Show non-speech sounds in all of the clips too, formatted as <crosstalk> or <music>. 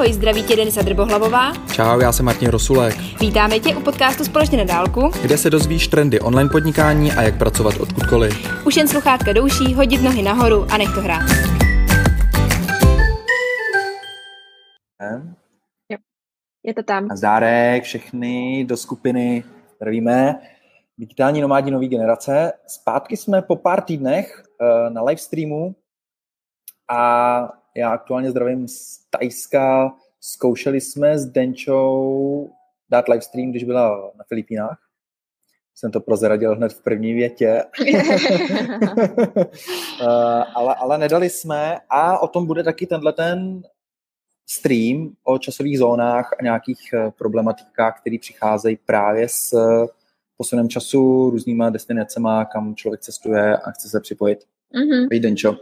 Ahoj, zdraví tě Denisa Drbohlavová. Čau, já jsem Martin Rosulek. Vítáme tě u podcastu Společně na dálku, kde se dozvíš trendy online podnikání a jak pracovat odkudkoliv. Už jen sluchátka douší, hodit nohy nahoru a nech to hrát. Jo, je to tam. Zdárek, všechny do skupiny zdravíme. Digitální nomádi nový generace. Zpátky jsme po pár týdnech uh, na live streamu a já aktuálně zdravím z Tajska. Zkoušeli jsme s Denčou dát livestream, když byla na Filipínách. Jsem to prozradil hned v první větě. <laughs> Eh, ale, ale nedali jsme a o tom bude taky tenhle ten stream o časových zónách a nějakých eh, problematikách, které přicházejí právě s posunem času, různýma destinacemi, kam člověk cestuje a chce se připojit. Mm-hmm. Denčo.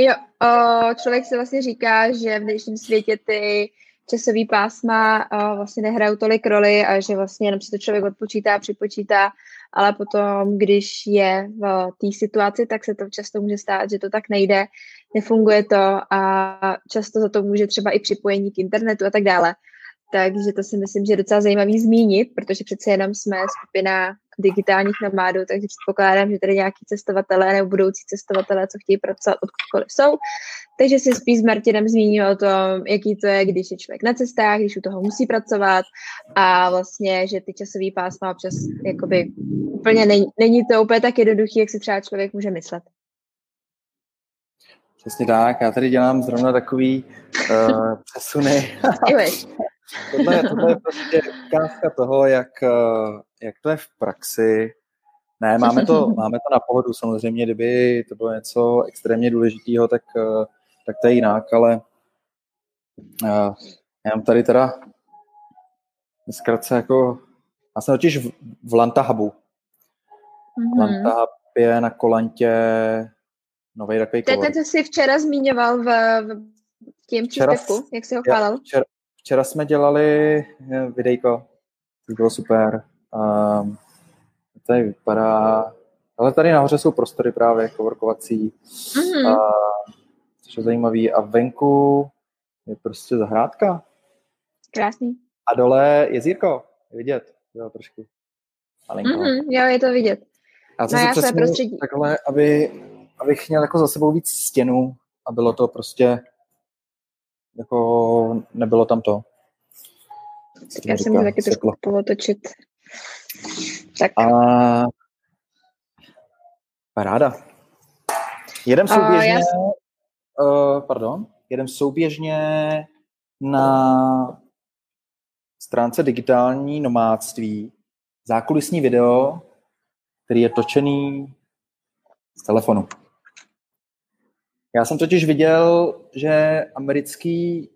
Jo, o, člověk si vlastně říká, že v dnešním světě ty časový pásma o, vlastně nehrajou tolik roli a že vlastně jenom si to člověk odpočítá, připočítá, ale potom, když je v té situaci, tak se to často může stát, že to tak nejde, nefunguje to a často za to může třeba i připojení k internetu a tak dále. Takže to si myslím, že je docela zajímavý zmínit, protože přece jenom jsme skupina digitálních nomádů, takže předpokládám, že tady nějaký cestovatelé nebo budoucí cestovatelé, co chtějí pracovat odkudkoliv jsou. Takže si spíš s Martinem zmínil o tom, jaký to je, když je člověk na cestách, když u toho musí pracovat a vlastně, že ty časový pásma občas jakoby úplně není, není to úplně tak jednoduchý, jak si třeba člověk může myslet. Přesně tak, já tady dělám zrovna takový uh, přesuny. <laughs> tohle, tohle je prostě ukázka toho, jak, eh, jak to je v praxi. Ne, máme to, <laughs> máme to na pohodu samozřejmě, kdyby to bylo něco extrémně důležitého, tak, eh, tak to je jinak, ale uh, já mám tady teda zkrátce jako, já jsem totiž v, v Lantahabu. Mm-hmm. Lantahab je na kolantě nový takový To je ten, co jsi včera zmiňoval v, v tím příspěvku, jak jsi ho chválil? Včera, Včera jsme dělali eh, videjko, to bylo super. Um, tady vypadá, ale tady nahoře jsou prostory právě coworkovací, mm-hmm. a, což je zajímavý. A venku je prostě zahrádka. Krásný. A dole jezírko, je vidět, jo, trošku. Mm-hmm, jo, je to vidět. Já jsem no, se prostředí. takhle, aby, abych měl jako za sebou víc stěnu a bylo to prostě jako nebylo tam to. Já jsem taky trošku polotočit. Tak. A... Paráda. Jedem souběžně, uh, já... uh, pardon, jedem souběžně na stránce digitální nomádství zákulisní video, který je točený z telefonu. Já jsem totiž viděl, že americký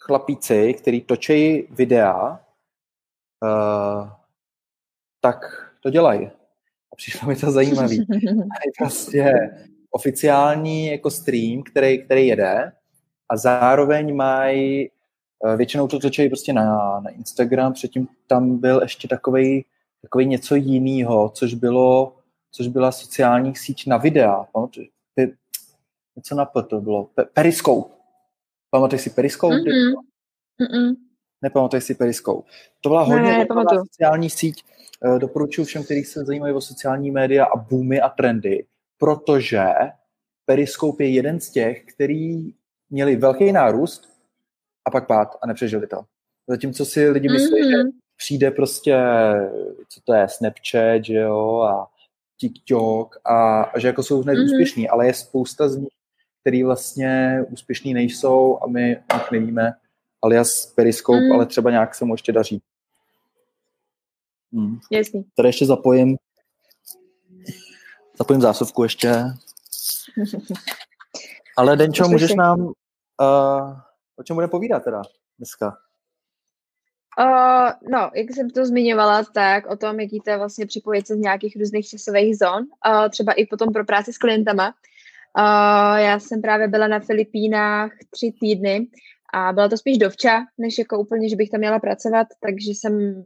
chlapíci, který točí videa, uh, tak to dělají. A přišlo mi to zajímavé. <laughs> je prostě oficiální jako stream, který, který jede a zároveň mají, uh, většinou to točí prostě na, na Instagram, předtím tam byl ještě takový takový něco jiného, což bylo, což byla sociální síť na videa. Něco na P to bylo. Periscope. Pamatuješ si Periscope? Mm-hmm. Mm-mm. Nepamatuješ si Periscope. To byla hodně ne, sociální síť. Eh, doporučuji všem, kteří se zajímají o sociální média a boomy a trendy, protože Periscope je jeden z těch, který měli velký nárůst a pak pád a nepřežili to. Zatímco si lidi myslí, mm-hmm. že přijde prostě, co to je, Snapchat, že jo, a TikTok a, a že jako jsou hned mm-hmm. úspěšní, ale je spousta z nich, který vlastně úspěšní nejsou a my nich nevíme, alias Periscope, mm. ale třeba nějak se mu ještě daří. Hmm. Jasný. Tady ještě zapojím zapojím zásuvku ještě. <laughs> ale Denčo, můžeš nám uh, o čem bude povídat teda dneska? Uh, no, jak jsem to zmiňovala, tak o tom, jaký to je vlastně připojit se z nějakých různých časových zón, uh, třeba i potom pro práci s klientama. Uh, já jsem právě byla na Filipínách tři týdny a byla to spíš dovča, než jako úplně, že bych tam měla pracovat, takže jsem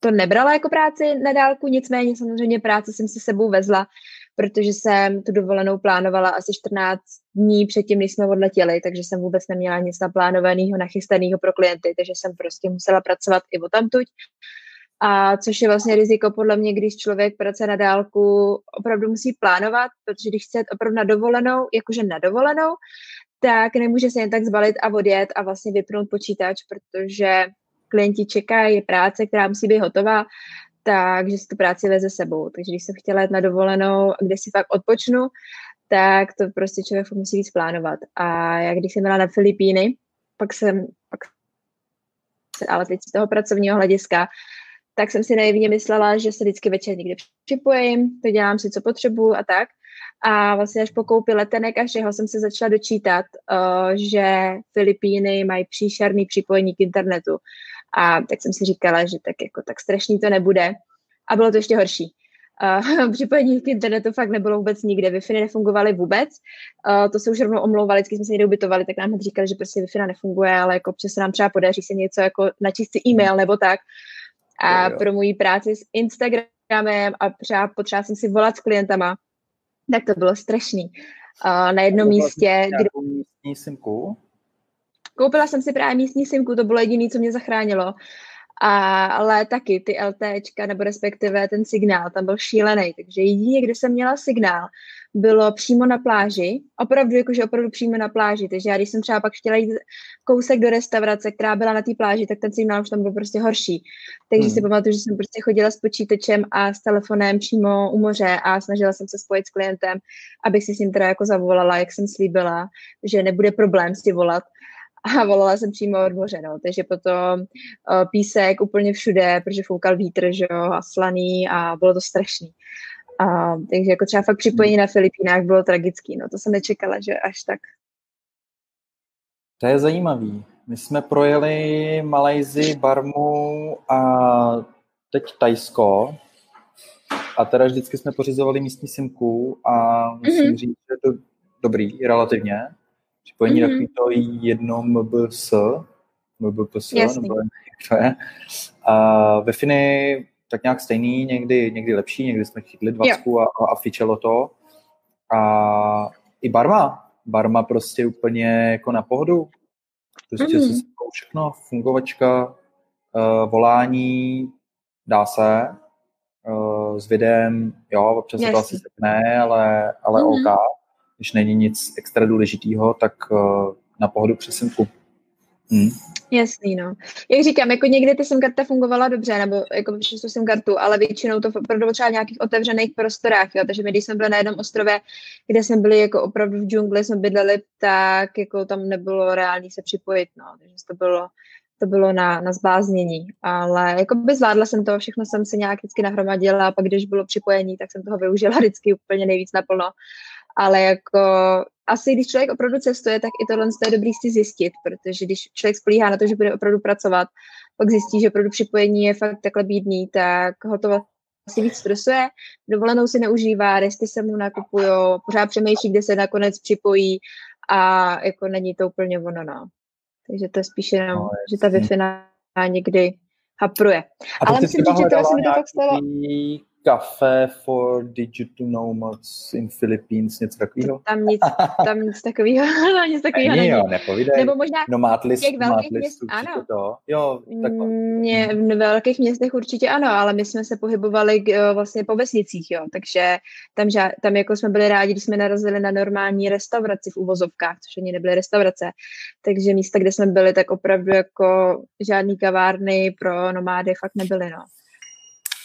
to nebrala jako práci na dálku, nicméně samozřejmě práci jsem si sebou vezla, protože jsem tu dovolenou plánovala asi 14 dní předtím, než jsme odletěli, takže jsem vůbec neměla nic naplánovaného, nachystaného pro klienty, takže jsem prostě musela pracovat i o tamtuť. A což je vlastně riziko podle mě, když člověk pracuje na dálku, opravdu musí plánovat, protože když chce opravdu na dovolenou, jakože na dovolenou, tak nemůže se jen tak zbalit a odjet a vlastně vypnout počítač, protože klienti čekají, je práce, která musí být hotová, takže si tu práci veze sebou. Takže když jsem chtěla jít na dovolenou, kde si fakt odpočnu, tak to prostě člověk musí víc plánovat. A jak když jsem byla na Filipíny, pak jsem, pak, ale teď z toho pracovního hlediska, tak jsem si naivně myslela, že se vždycky večer někde připojím, to dělám si, co potřebuju a tak. A vlastně až po koupi letenek a všeho jsem se začala dočítat, uh, že Filipíny mají příšerný připojení k internetu. A tak jsem si říkala, že tak jako tak strašný to nebude. A bylo to ještě horší. Uh, <laughs> připojení k internetu fakt nebylo vůbec nikde, wi nefungovaly vůbec. Uh, to se už rovnou omlouvali, když jsme se někde ubytovali, tak nám říkali, že prostě wi nefunguje, ale jako občas se nám třeba podaří se něco jako načíst si e-mail nebo tak. A jo, jo. pro moji práci s Instagramem a třeba potřeba jsem si volat s klientama, tak to bylo strašný. Uh, na jednom místě, kde... Místní simku? Koupila jsem si právě místní simku, to bylo jediné, co mě zachránilo. A, ale taky ty LTčka, nebo respektive ten signál, tam byl šílený. Takže jedině, kde jsem měla signál, bylo přímo na pláži, opravdu jakože opravdu přímo na pláži, takže já když jsem třeba pak chtěla jít kousek do restaurace, která byla na té pláži, tak ten signál už tam byl prostě horší. Takže hmm. si pamatuju, že jsem prostě chodila s počítačem a s telefonem přímo u moře a snažila jsem se spojit s klientem, abych si s ním teda jako zavolala, jak jsem slíbila, že nebude problém si volat a volala jsem přímo od moře, no. takže potom uh, písek úplně všude, protože foukal vítr, že jo, a slaný a bylo to strašný. A, takže jako třeba fakt připojení na Filipínách bylo tragický, no to jsem nečekala, že až tak. To je zajímavý. My jsme projeli Malajzi, Barmu a teď Tajsko. A teda vždycky jsme pořizovali místní simku a musím mm-hmm. říct, že je to dobrý relativně. Připojení mm-hmm. takový to jedno MBS, MBPS, nebo jak to je. A ve Finy tak nějak stejný, někdy, někdy lepší, někdy jsme chytli dvacku a, a fičelo to. A i barma, barma prostě úplně jako na pohodu. Prostě mm-hmm. se všechno, fungovačka, uh, volání, dá se, uh, s videem, jo, občas yes. to asi ne, ale, ale mm-hmm. OK. Když není nic extra důležitého, tak uh, na pohodu přes simku. Hmm. Jasný, no. Jak říkám, jako někdy ty SIM karta fungovala dobře, nebo jako přes tu SIM kartu, ale většinou to opravdu třeba v nějakých otevřených prostorách, jo. Takže my, když jsme byli na jednom ostrově, kde jsme byli jako opravdu v džungli, jsme bydleli, tak jako tam nebylo reálný se připojit, no. Takže to bylo, to bylo na, na zbláznění. Ale jako by zvládla jsem to, všechno jsem se nějak vždycky nahromadila a pak když bylo připojení, tak jsem toho využila <laughs> vždycky úplně nejvíc naplno. Ale jako asi když člověk opravdu cestuje, tak i tohle je dobrý si zjistit, protože když člověk spolíhá na to, že bude opravdu pracovat, pak zjistí, že opravdu připojení je fakt takhle bídný, tak ho to asi víc stresuje, dovolenou si neužívá, resty se mu nakupují, pořád přemýšlí, kde se nakonec připojí a jako není to úplně ono, no. Takže to je spíše jenom, no, že ta wi někdy hapruje. Ale myslím, že to se mi to fakt stalo kafe for digital nomads in Philippines, něco takového? Tam nic, tam nic takového, <laughs> tam nic takového není. Jo, nepovídej. Nebo možná nomad list, těch velkých měst, ano. To. Jo, tak Mě, v velkých městech určitě ano, ale my jsme se pohybovali jo, vlastně po vesnicích, jo, takže tam, ža, tam jako jsme byli rádi, když jsme narazili na normální restauraci v uvozovkách, což ani nebyly restaurace. Takže místa, kde jsme byli, tak opravdu jako žádný kavárny pro nomády fakt nebyly, no.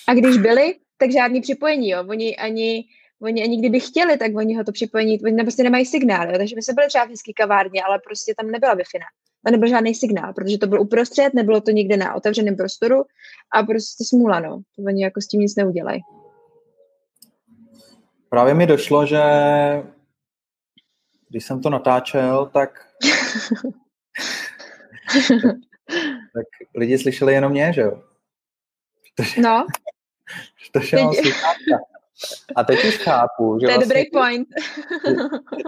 A když byli, tak žádný připojení, jo. Oni ani, oni ani kdyby chtěli, tak oni ho to připojení, oni prostě nemají signál, jo. Takže my jsme byli třeba v hezký kavárně, ale prostě tam nebyla wi Tam nebyl žádný signál, protože to byl uprostřed, nebylo to nikde na otevřeném prostoru a prostě smůla, no. Oni jako s tím nic neudělají. Právě mi došlo, že když jsem to natáčel, tak <laughs> tak lidi slyšeli jenom mě, že jo? No. <laughs> To šel A teď už chápu, že To je vlastně dobrý point.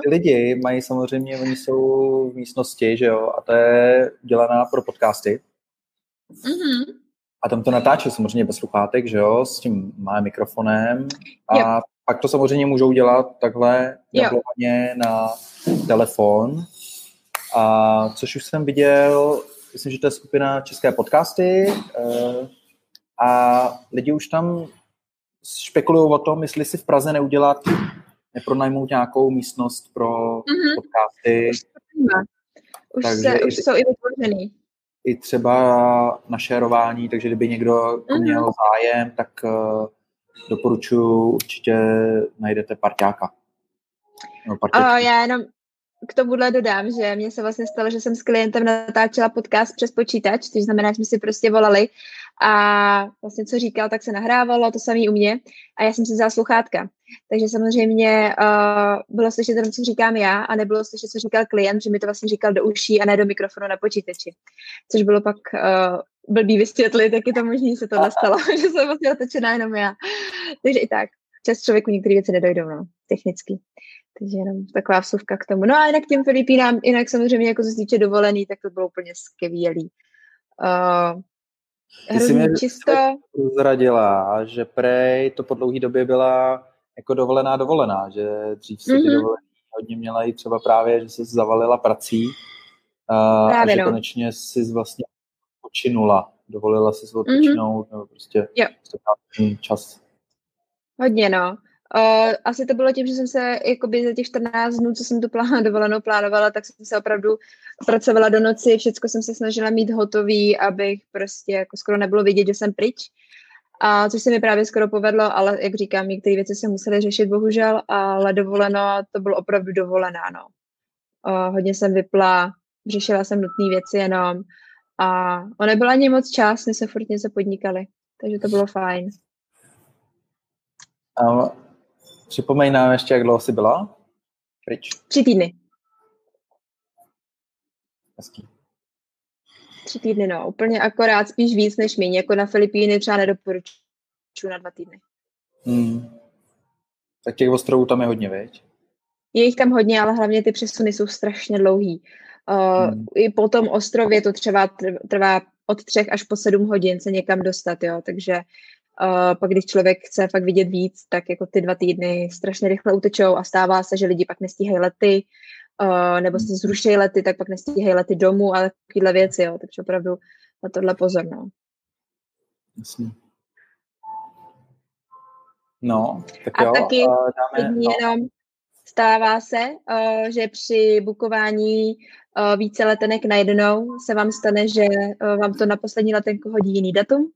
ty lidi mají samozřejmě, oni jsou v místnosti, že jo, a to je dělaná pro podcasty. Mm-hmm. A tam to natáčí samozřejmě bez sluchátek, že jo, s tím má mikrofonem a yep. pak to samozřejmě můžou dělat takhle dublovaně na telefon, a což už jsem viděl, myslím, že to je skupina České podcasty uh, a lidi už tam spekulují o tom, jestli si v Praze neudělat, nepronajmout nějakou místnost pro mm-hmm. podcasty. Už, takže se, už jsou i vytvořený. I třeba na šérování, takže kdyby někdo mm-hmm. měl zájem, tak uh, doporučuji, určitě najdete parťáka. No, uh, já jenom k tomuhle dodám, že mně se vlastně stalo, že jsem s klientem natáčela podcast přes počítač, což znamená, že jsme si prostě volali a vlastně co říkal, tak se nahrávalo, to samý u mě a já jsem si vzala sluchátka. Takže samozřejmě uh, bylo slyšet jenom, co říkám já a nebylo slyšet, co říkal klient, že mi to vlastně říkal do uší a ne do mikrofonu na počítači. Což bylo pak uh, blbý vysvětlit, jak je to možné, že se tohle stalo, <laughs> že jsem vlastně natočená jenom já. Takže i tak. Čas člověku některé věci nedojdou, no, technicky. Takže jenom taková vsuvka k tomu. No a jinak těm Filipínám, jinak samozřejmě jako se týče dovolený, tak to bylo úplně skvělý. Uh, hrozně čisto. Zradila, že prej to po dlouhé době byla jako dovolená dovolená, že dřív se ty mm-hmm. dovolené hodně měla i třeba právě, že se zavalila prací uh, právě a že no. konečně si vlastně počinula, dovolila si mhm. odpočinout, mm-hmm. nebo prostě jo. čas. Hodně, no. Uh, asi to bylo tím, že jsem se jakoby za těch 14 dnů, co jsem tu plán, dovolenou plánovala, tak jsem se opravdu pracovala do noci, všechno jsem se snažila mít hotový, abych prostě jako skoro nebylo vidět, že jsem pryč. A což se mi právě skoro povedlo, ale jak říkám, některé věci se musely řešit bohužel, ale dovoleno, to bylo opravdu dovolená, no. Uh, hodně jsem vypla, řešila jsem nutné věci jenom a ono nebylo ani moc čas, my se furt něco podnikali, takže to bylo fajn. Um, Připomeň nám ještě, jak dlouho jsi byla pryč. Tři týdny. Hezký. Tři týdny, no. Úplně akorát, spíš víc než méně. Jako na Filipíny třeba nedoporučuji na dva týdny. Hmm. Tak těch ostrovů tam je hodně, veď? Je jich tam hodně, ale hlavně ty přesuny jsou strašně dlouhý. Uh, hmm. I po tom ostrově to třeba trvá od třech až po sedm hodin se někam dostat, jo, takže Uh, pak když člověk chce fakt vidět víc, tak jako ty dva týdny strašně rychle utečou a stává se, že lidi pak nestíhají lety, uh, nebo se zrušejí lety, tak pak nestíhají lety domů a takovéhle věci, jo. Takže opravdu na tohle pozor, no. Jasně. No, tak a jo, taky dáme, no. jenom stává se, uh, že při bukování uh, více letenek najednou se vám stane, že uh, vám to na poslední letenku hodí jiný datum,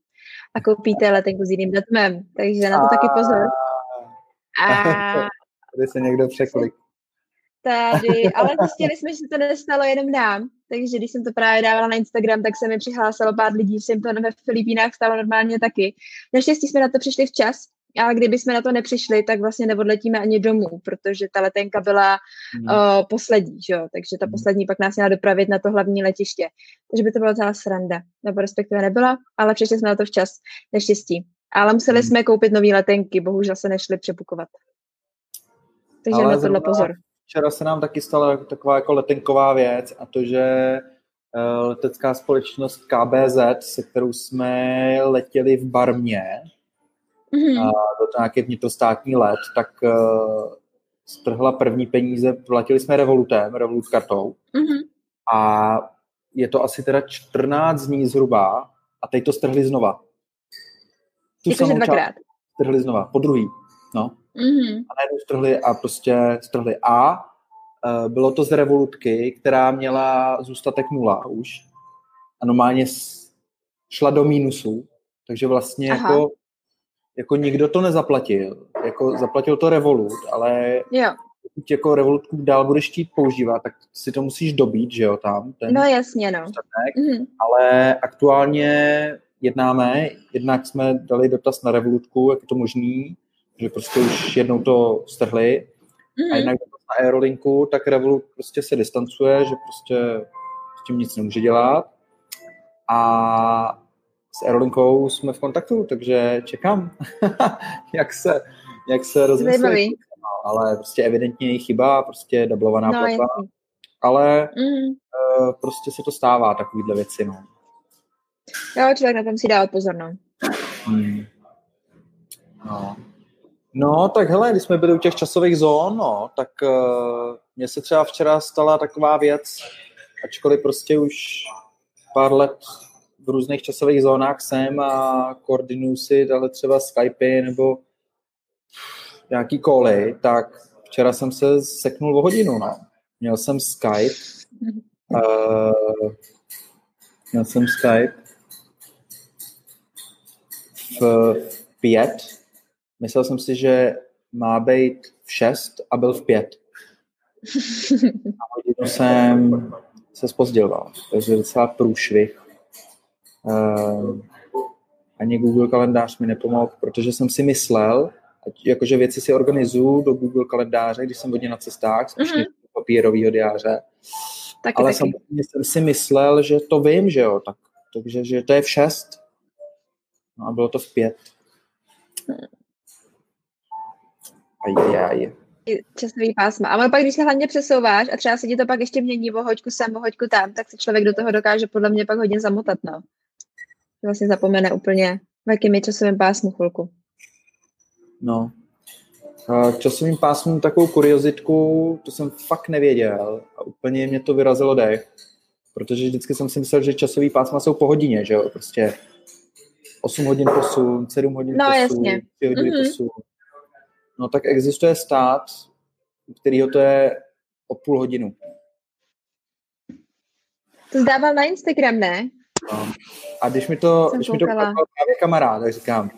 a koupíte letenku s jiným datumem. Takže na to taky pozor. A... <laughs> Tady se někdo překlik. Tady, <laughs> ale zjistili jsme, že to nestalo jenom nám. Takže když jsem to právě dávala na Instagram, tak se mi přihlásilo pár lidí, že jim to ve Filipínách stalo normálně taky. Naštěstí jsme na to přišli včas, ale kdyby jsme na to nepřišli, tak vlastně neodletíme ani domů, protože ta letenka byla hmm. uh, poslední, že jo? takže ta hmm. poslední pak nás měla dopravit na to hlavní letiště. Takže by to byla celá sranda, nebo respektive nebyla, ale přišli jsme na to včas, neštěstí. Ale museli hmm. jsme koupit nové letenky, bohužel se nešli přepukovat. Takže ale na tohle pozor. Včera se nám taky stala taková jako letenková věc a to, že eh, letecká společnost KBZ, se kterou jsme letěli v Barmě, mm-hmm. a do nějaký vnitrostátní let, tak uh, strhla první peníze, platili jsme Revolutem, Revolut kartou mm-hmm. a je to asi teda 14 dní zhruba a teď to strhli znova. Tu samou dvakrát. strhli znova, po druhý, no. Mm-hmm. A najednou strhli a prostě strhli a uh, bylo to z Revolutky, která měla zůstatek nula už a normálně šla do mínusu, takže vlastně Aha. jako jako nikdo to nezaplatil, jako zaplatil to Revolut, ale jo. pokud jako Revolut dál budeš chtít používat, tak si to musíš dobít, že jo, tam. Ten no jasně, no. mm-hmm. Ale aktuálně jednáme, jednak jsme dali dotaz na Revolutku, jak je to možný, že prostě už jednou to strhli, mm-hmm. a jednak dotaz na Aerolinku, tak Revolut prostě se distancuje, že prostě s tím nic nemůže dělat. A s Aerolinkou jsme v kontaktu, takže čekám, <laughs> jak se, jak se rozmyslí. Ale prostě evidentně je chyba, prostě dublovaná no, platba. Ale mm. uh, prostě se to stává, takovýhle věci, no. Jo, člověk na tom si dá pozor, no. Hmm. No. No, tak hele, když jsme byli u těch časových zón, no, tak uh, mně se třeba včera stala taková věc, ačkoliv prostě už pár let v různých časových zónách jsem a koordinuju si dále třeba Skype nebo nějaký koly, tak včera jsem se seknul o hodinu, no. Měl jsem Skype, uh, měl jsem Skype v pět, myslel jsem si, že má být v šest a byl v pět. A hodinu jsem se spozdělal, takže docela průšvih. Uh, ani Google kalendář mi nepomohl, protože jsem si myslel, jakože věci si organizuju do Google kalendáře, když jsem hodně na cestách, spíš mm-hmm. papírového diáře. Taky, Ale taky. samozřejmě jsem si myslel, že to vím, že jo, tak, takže že to je v šest. No a bylo to v pět. Ajajaj. Časový pásma. Ale pak, když se hlavně přesouváš a třeba se ti to pak ještě mění o hoďku sem, o hoďku tam, tak se člověk do toho dokáže podle mě pak hodně zamotat, no. Vlastně zapomene úplně, v jakým je časovém pásmu chvilku. No. K časovým pásmům takovou kuriozitku, to jsem fakt nevěděl a úplně mě to vyrazilo dech, protože vždycky jsem si myslel, že časový pásma jsou po hodině, že jo, prostě 8 hodin posun, 7 hodin no, posun, jasně. 3 hodiny mm-hmm. posun. No tak existuje stát, kterýho to je o půl hodinu. To zdával na Instagram, ne? No. A když mi to, když mi to právě kamarád, tak říkám,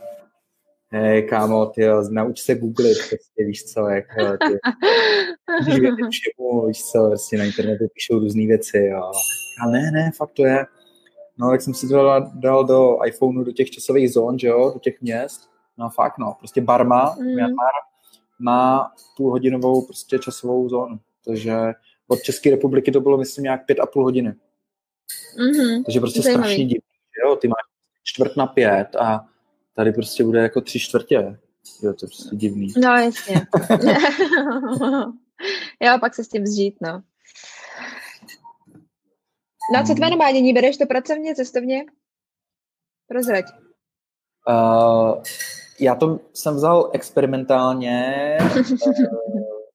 hej, kámo, ty nauč se googlit, prostě, víš co, jak, ty, <laughs> všemu, víš co, prostě na internetu píšou různé věci, jo. A ne, ne, fakt to je. No, tak jsem si to dal, dal do iPhoneu, do těch časových zón, že jo, do těch měst. No fakt, no, prostě Barma, mm. Myanmar, má půlhodinovou prostě časovou zónu. Takže od České republiky to bylo, myslím, nějak pět a půl hodiny. Mm-hmm. Takže prostě Zajímavý. strašně divný, jo, ty máš čtvrt na pět a tady prostě bude jako tři čtvrtě. Jo, to je prostě divný. No, jasně. <laughs> jo, pak se s tím zžít, no. No a co tvé hmm. navádění? Bereš to pracovně, cestovně? Rozhrať. Uh, já to jsem vzal experimentálně, uh, <laughs>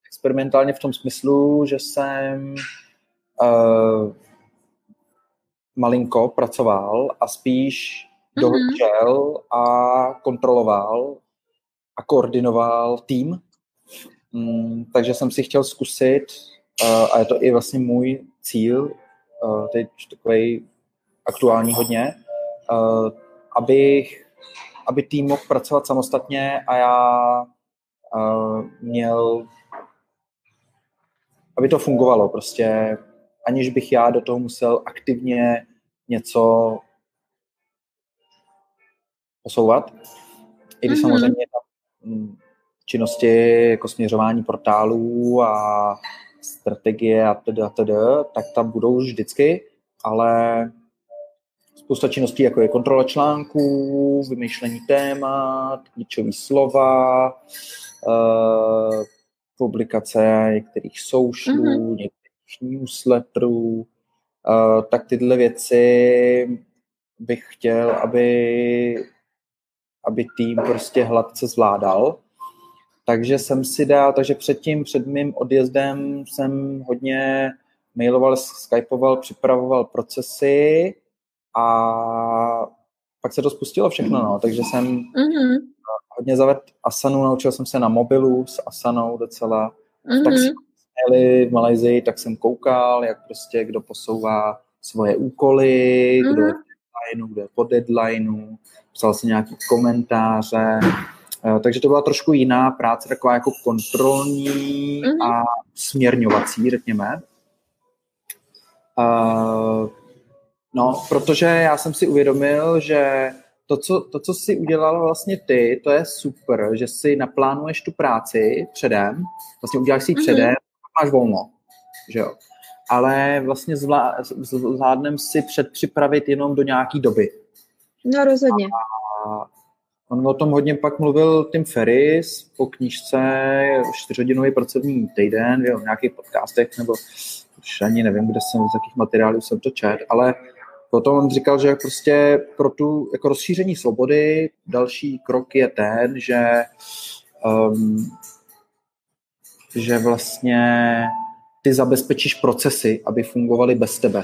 experimentálně v tom smyslu, že jsem uh, malinko pracoval a spíš mm-hmm. dohlížel a kontroloval a koordinoval tým. Mm, takže jsem si chtěl zkusit, uh, a je to i vlastně můj cíl, uh, teď takový aktuální hodně, uh, abych, aby tým mohl pracovat samostatně a já uh, měl, aby to fungovalo prostě, aniž bych já do toho musel aktivně něco posouvat. I když mm-hmm. samozřejmě mm, činnosti jako směřování portálů a strategie a tedy a tedy, tak tam budou vždycky, ale spousta činností, jako je kontrola článků, vymýšlení témat, klíčové slova, uh, publikace některých socialů, mm-hmm. Newsletterů, tak tyhle věci bych chtěl, aby, aby tým prostě hladce zvládal. Takže jsem si dal, takže předtím, před mým odjezdem jsem hodně mailoval, skypoval, připravoval procesy a pak se to spustilo všechno, no. takže jsem mm-hmm. hodně zavedl Asanu, naučil jsem se na mobilu s Asanou docela. Mm-hmm. Tak jsme v Malajzii, tak jsem koukal, jak prostě kdo posouvá svoje úkoly, mm-hmm. kdo je v deadlineu, kdo je po deadlineu, psal si nějaké komentáře, Eh, takže to byla trošku jiná práce, taková jako kontrolní mm-hmm. a směrňovací, řekněme. Uh, no, protože já jsem si uvědomil, že to co, to, co jsi udělal vlastně ty, to je super, že si naplánuješ tu práci předem, vlastně uděláš si ji mm-hmm. předem, máš volno, že jo. Ale vlastně zvlá, zvládnem si předpřipravit jenom do nějaký doby. No rozhodně. A, On o tom hodně pak mluvil Tim Ferris po knížce čtyřhodinový pracovní týden, v nějakých podcastech, nebo už ani nevím, kde jsem, z jakých materiálů jsem to čet, ale potom on říkal, že prostě pro tu jako rozšíření svobody další krok je ten, že um, že vlastně ty zabezpečíš procesy, aby fungovaly bez tebe.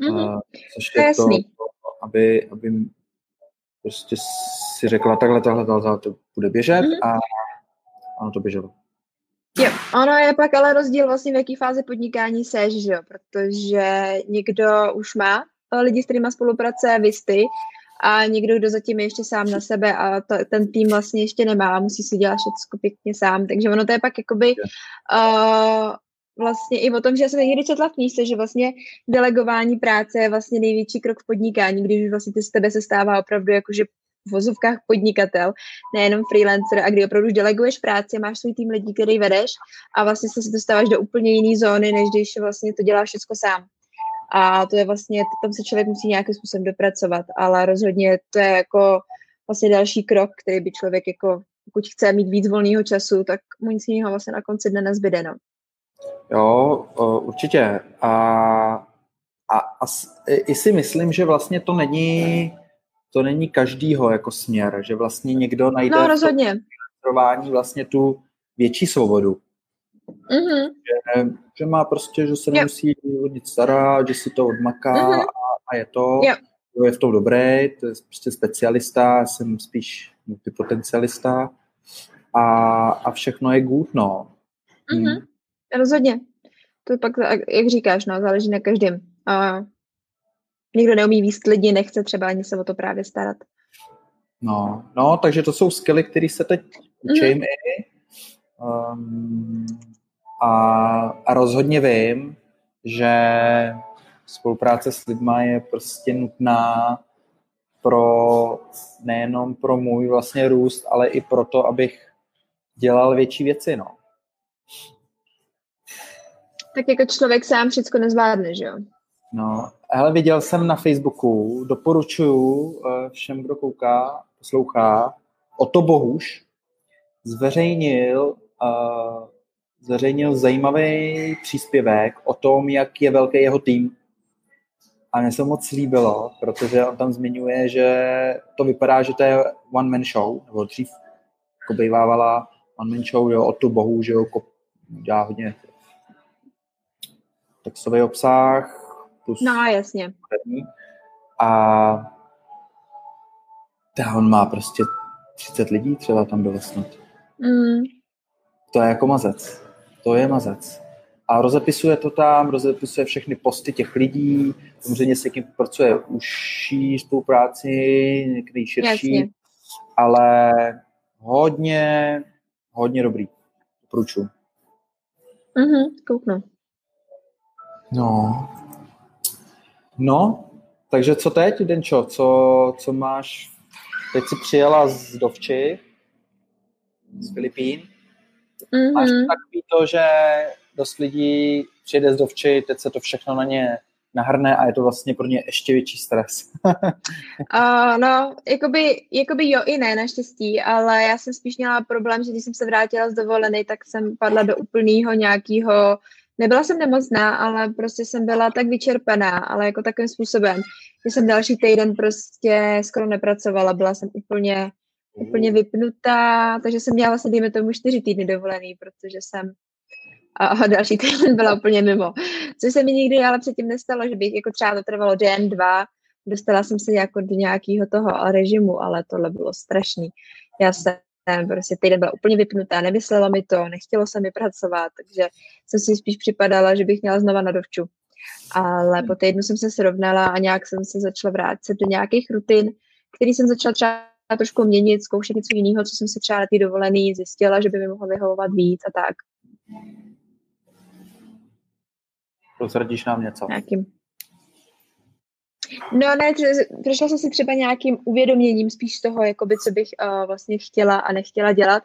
Mm-hmm. Což je to, aby, aby prostě si řekla takhle, takhle, takhle, to bude běžet mm-hmm. a ono to běželo. Jo, ono je pak ale rozdíl vlastně v jaký fázi podnikání seš, že jo, protože někdo už má lidi, s kterými spolupracuje, vy ty, a někdo, kdo zatím je ještě sám na sebe a to, ten tým vlastně ještě nemá, musí si dělat všechno pěkně sám, takže ono to je pak jakoby uh, vlastně i o tom, že já jsem někdy četla v knížce, že vlastně delegování práce je vlastně největší krok v podnikání, když vlastně ty z tebe se stává opravdu jakože v vozovkách podnikatel, nejenom freelancer, a kdy opravdu už deleguješ práci, máš svůj tým lidí, který vedeš a vlastně se dostáváš do úplně jiné zóny, než když vlastně to děláš všechno sám. A to je vlastně, tam se člověk musí nějakým způsobem dopracovat, ale rozhodně to je jako vlastně další krok, který by člověk jako, pokud chce mít víc volného času, tak mu nic jiného vlastně na konci dne nezbyde, no. Jo, určitě. A, a, a i si myslím, že vlastně to není to není každýho jako směr, že vlastně někdo najde no, rozhodně. v vlastně tu větší svobodu. Mm-hmm. Že, že má prostě, že se nemusí yep. nic starat, že si to odmaká mm-hmm. a, a je to, yep. to je v tom dobrý, to je prostě specialista, jsem spíš multipotencialista a, a všechno je good, no. Mm-hmm. Hmm. Rozhodně. To pak, jak říkáš, no, záleží na každém. A někdo neumí výst lidi, nechce třeba ani se o to právě starat. No, no takže to jsou skily, které se teď učím mm. Um, a, a rozhodně vím, že spolupráce s lidma je prostě nutná pro nejenom pro můj vlastně růst, ale i pro to, abych dělal větší věci, no. Tak jako člověk sám všechno nezvládne, že jo? No, hele, viděl jsem na Facebooku, doporučuju eh, všem, kdo kouká, poslouchá, Oto Bohuš zveřejnil, uh, zveřejnil zajímavý příspěvek o tom, jak je velký jeho tým. A mně se moc líbilo, protože on tam zmiňuje, že to vypadá, že to je one-man show, nebo dřív jako bývávala one-man show, jo, Oto Bohu, že jo, dělá hodně textový obsah, plus no, jasně. A ta on má prostě 30 lidí třeba tam bylo snad. Mm. To je jako mazec. To je mazec. A rozepisuje to tam, rozepisuje všechny posty těch lidí, samozřejmě se kým pracuje užší spolupráci, někdy širší, Jasně. ale hodně, hodně dobrý. Doporučuji. Mhm, kouknu. No, No, takže co teď, Denčo? Co, co máš? Teď jsi přijela z Dovči, z Filipín. Mm-hmm. Máš takový to, že dost lidí přijede z Dovči, teď se to všechno na ně nahrne a je to vlastně pro ně ještě větší stres. <laughs> uh, no, jakoby, jakoby jo i ne, naštěstí, ale já jsem spíš měla problém, že když jsem se vrátila z dovolený, tak jsem padla do úplného nějakého nebyla jsem nemocná, ale prostě jsem byla tak vyčerpaná, ale jako takovým způsobem, že jsem další týden prostě skoro nepracovala, byla jsem úplně, úplně vypnutá, takže jsem měla vlastně, dejme tomu, čtyři týdny dovolený, protože jsem a další týden byla úplně mimo. Což se mi nikdy ale předtím nestalo, že bych jako třeba to trvalo den, dva, dostala jsem se jako do nějakého toho režimu, ale tohle bylo strašný. Já jsem prostě týden byla úplně vypnutá, nemyslela mi to, nechtělo se mi pracovat, takže jsem si spíš připadala, že bych měla znova na dovču. Ale po týdnu jsem se srovnala a nějak jsem se začala vrátit do nějakých rutin, který jsem začala třeba trošku měnit, zkoušet něco jiného, co jsem si třeba na té dovolený zjistila, že by mi mohlo vyhovovat víc a tak. Prozradíš nám něco? Nějakým No ne, prošla jsem si třeba nějakým uvědoměním spíš toho, jakoby, co bych uh, vlastně chtěla a nechtěla dělat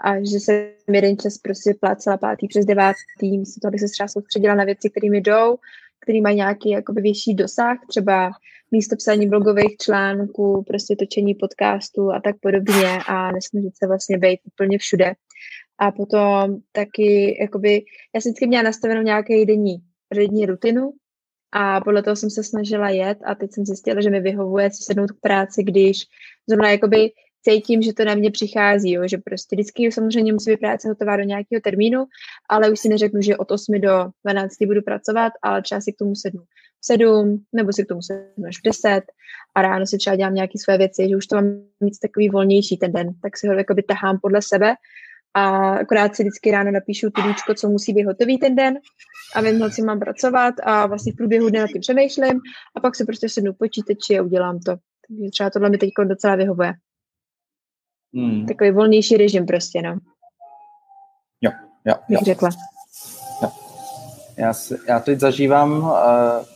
a že jsem jeden čas prostě plácela pátý přes devátý, místo toho, abych se třeba soustředila na věci, které mi jdou, které mají nějaký jakoby větší dosah, třeba místo psání blogových článků, prostě točení podcastů a tak podobně a nesnažit se vlastně být úplně všude. A potom taky, jakoby, já jsem vždycky měla nastavenou nějaký denní, denní rutinu, a podle toho jsem se snažila jet a teď jsem zjistila, že mi vyhovuje si sednout k práci, když zrovna jakoby cítím, že to na mě přichází, jo, že prostě vždycky samozřejmě musí být práce hotová do nějakého termínu, ale už si neřeknu, že od 8 do 12 budu pracovat, ale třeba si k tomu sednu v 7, nebo si k tomu sednu až v 10 a ráno si třeba dělám nějaké své věci, že už to mám mít takový volnější ten den, tak si ho jakoby tahám podle sebe a akorát si vždycky ráno napíšu tudíčko, co musí být hotový ten den a vím, co mám pracovat a vlastně v průběhu dne nad tím přemýšlím a pak se prostě sednu počítači a udělám to. Takže třeba tohle mi teď docela vyhovuje. Hmm. Takový volnější režim prostě, no. Jo, jo, jo. řekla. Jo. Já, si, já teď zažívám uh,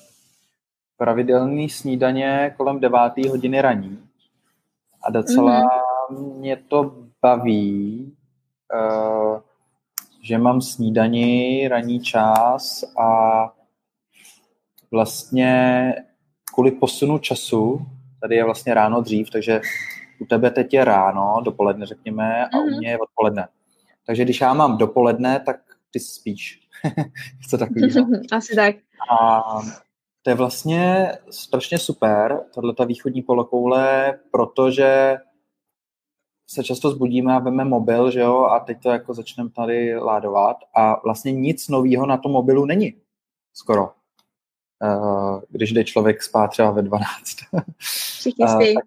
pravidelný snídaně kolem deváté hodiny raní a docela mm-hmm. mě to baví, uh, že mám snídani ranní čas a vlastně kvůli posunu času, tady je vlastně ráno dřív, takže u tebe teď je ráno, dopoledne řekněme, a mm-hmm. u mhm. mě je odpoledne. Takže když já mám dopoledne, tak ty spíš. <laughs> Co takového. <laughs> Asi tak. A to je vlastně strašně super, tahle ta východní polokoule, protože se často zbudíme a veme mobil, že jo, a teď to jako začneme tady ládovat a vlastně nic nového na tom mobilu není. Skoro. Uh, když jde člověk spát třeba ve 12. Všichni uh, tak,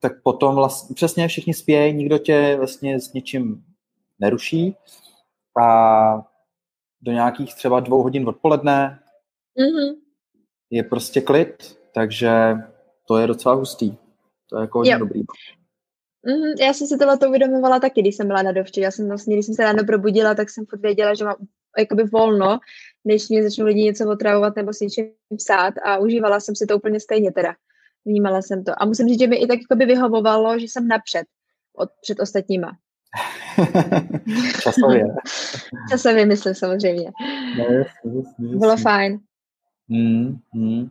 tak potom vlastně přesně všichni spějí, nikdo tě vlastně s ničím neruší a do nějakých třeba dvou hodin odpoledne mm-hmm. Je prostě klid, takže to je docela hustý. To je jako hodně dobrý. Mm, já jsem si tohle to uvědomovala taky, když jsem byla na dovči. Já jsem vlastně, když jsem se ráno probudila, tak jsem furt věděla, že mám jakoby volno, než mě začnou lidi něco otravovat nebo si něčím psát a užívala jsem si to úplně stejně teda. Vnímala jsem to. A musím říct, že mi i tak jakoby vyhovovalo, že jsem napřed od, před ostatníma. <laughs> Časově. <laughs> Časově myslím samozřejmě. No, jasný, jasný, jasný. Bylo fajn. Hmm, hmm.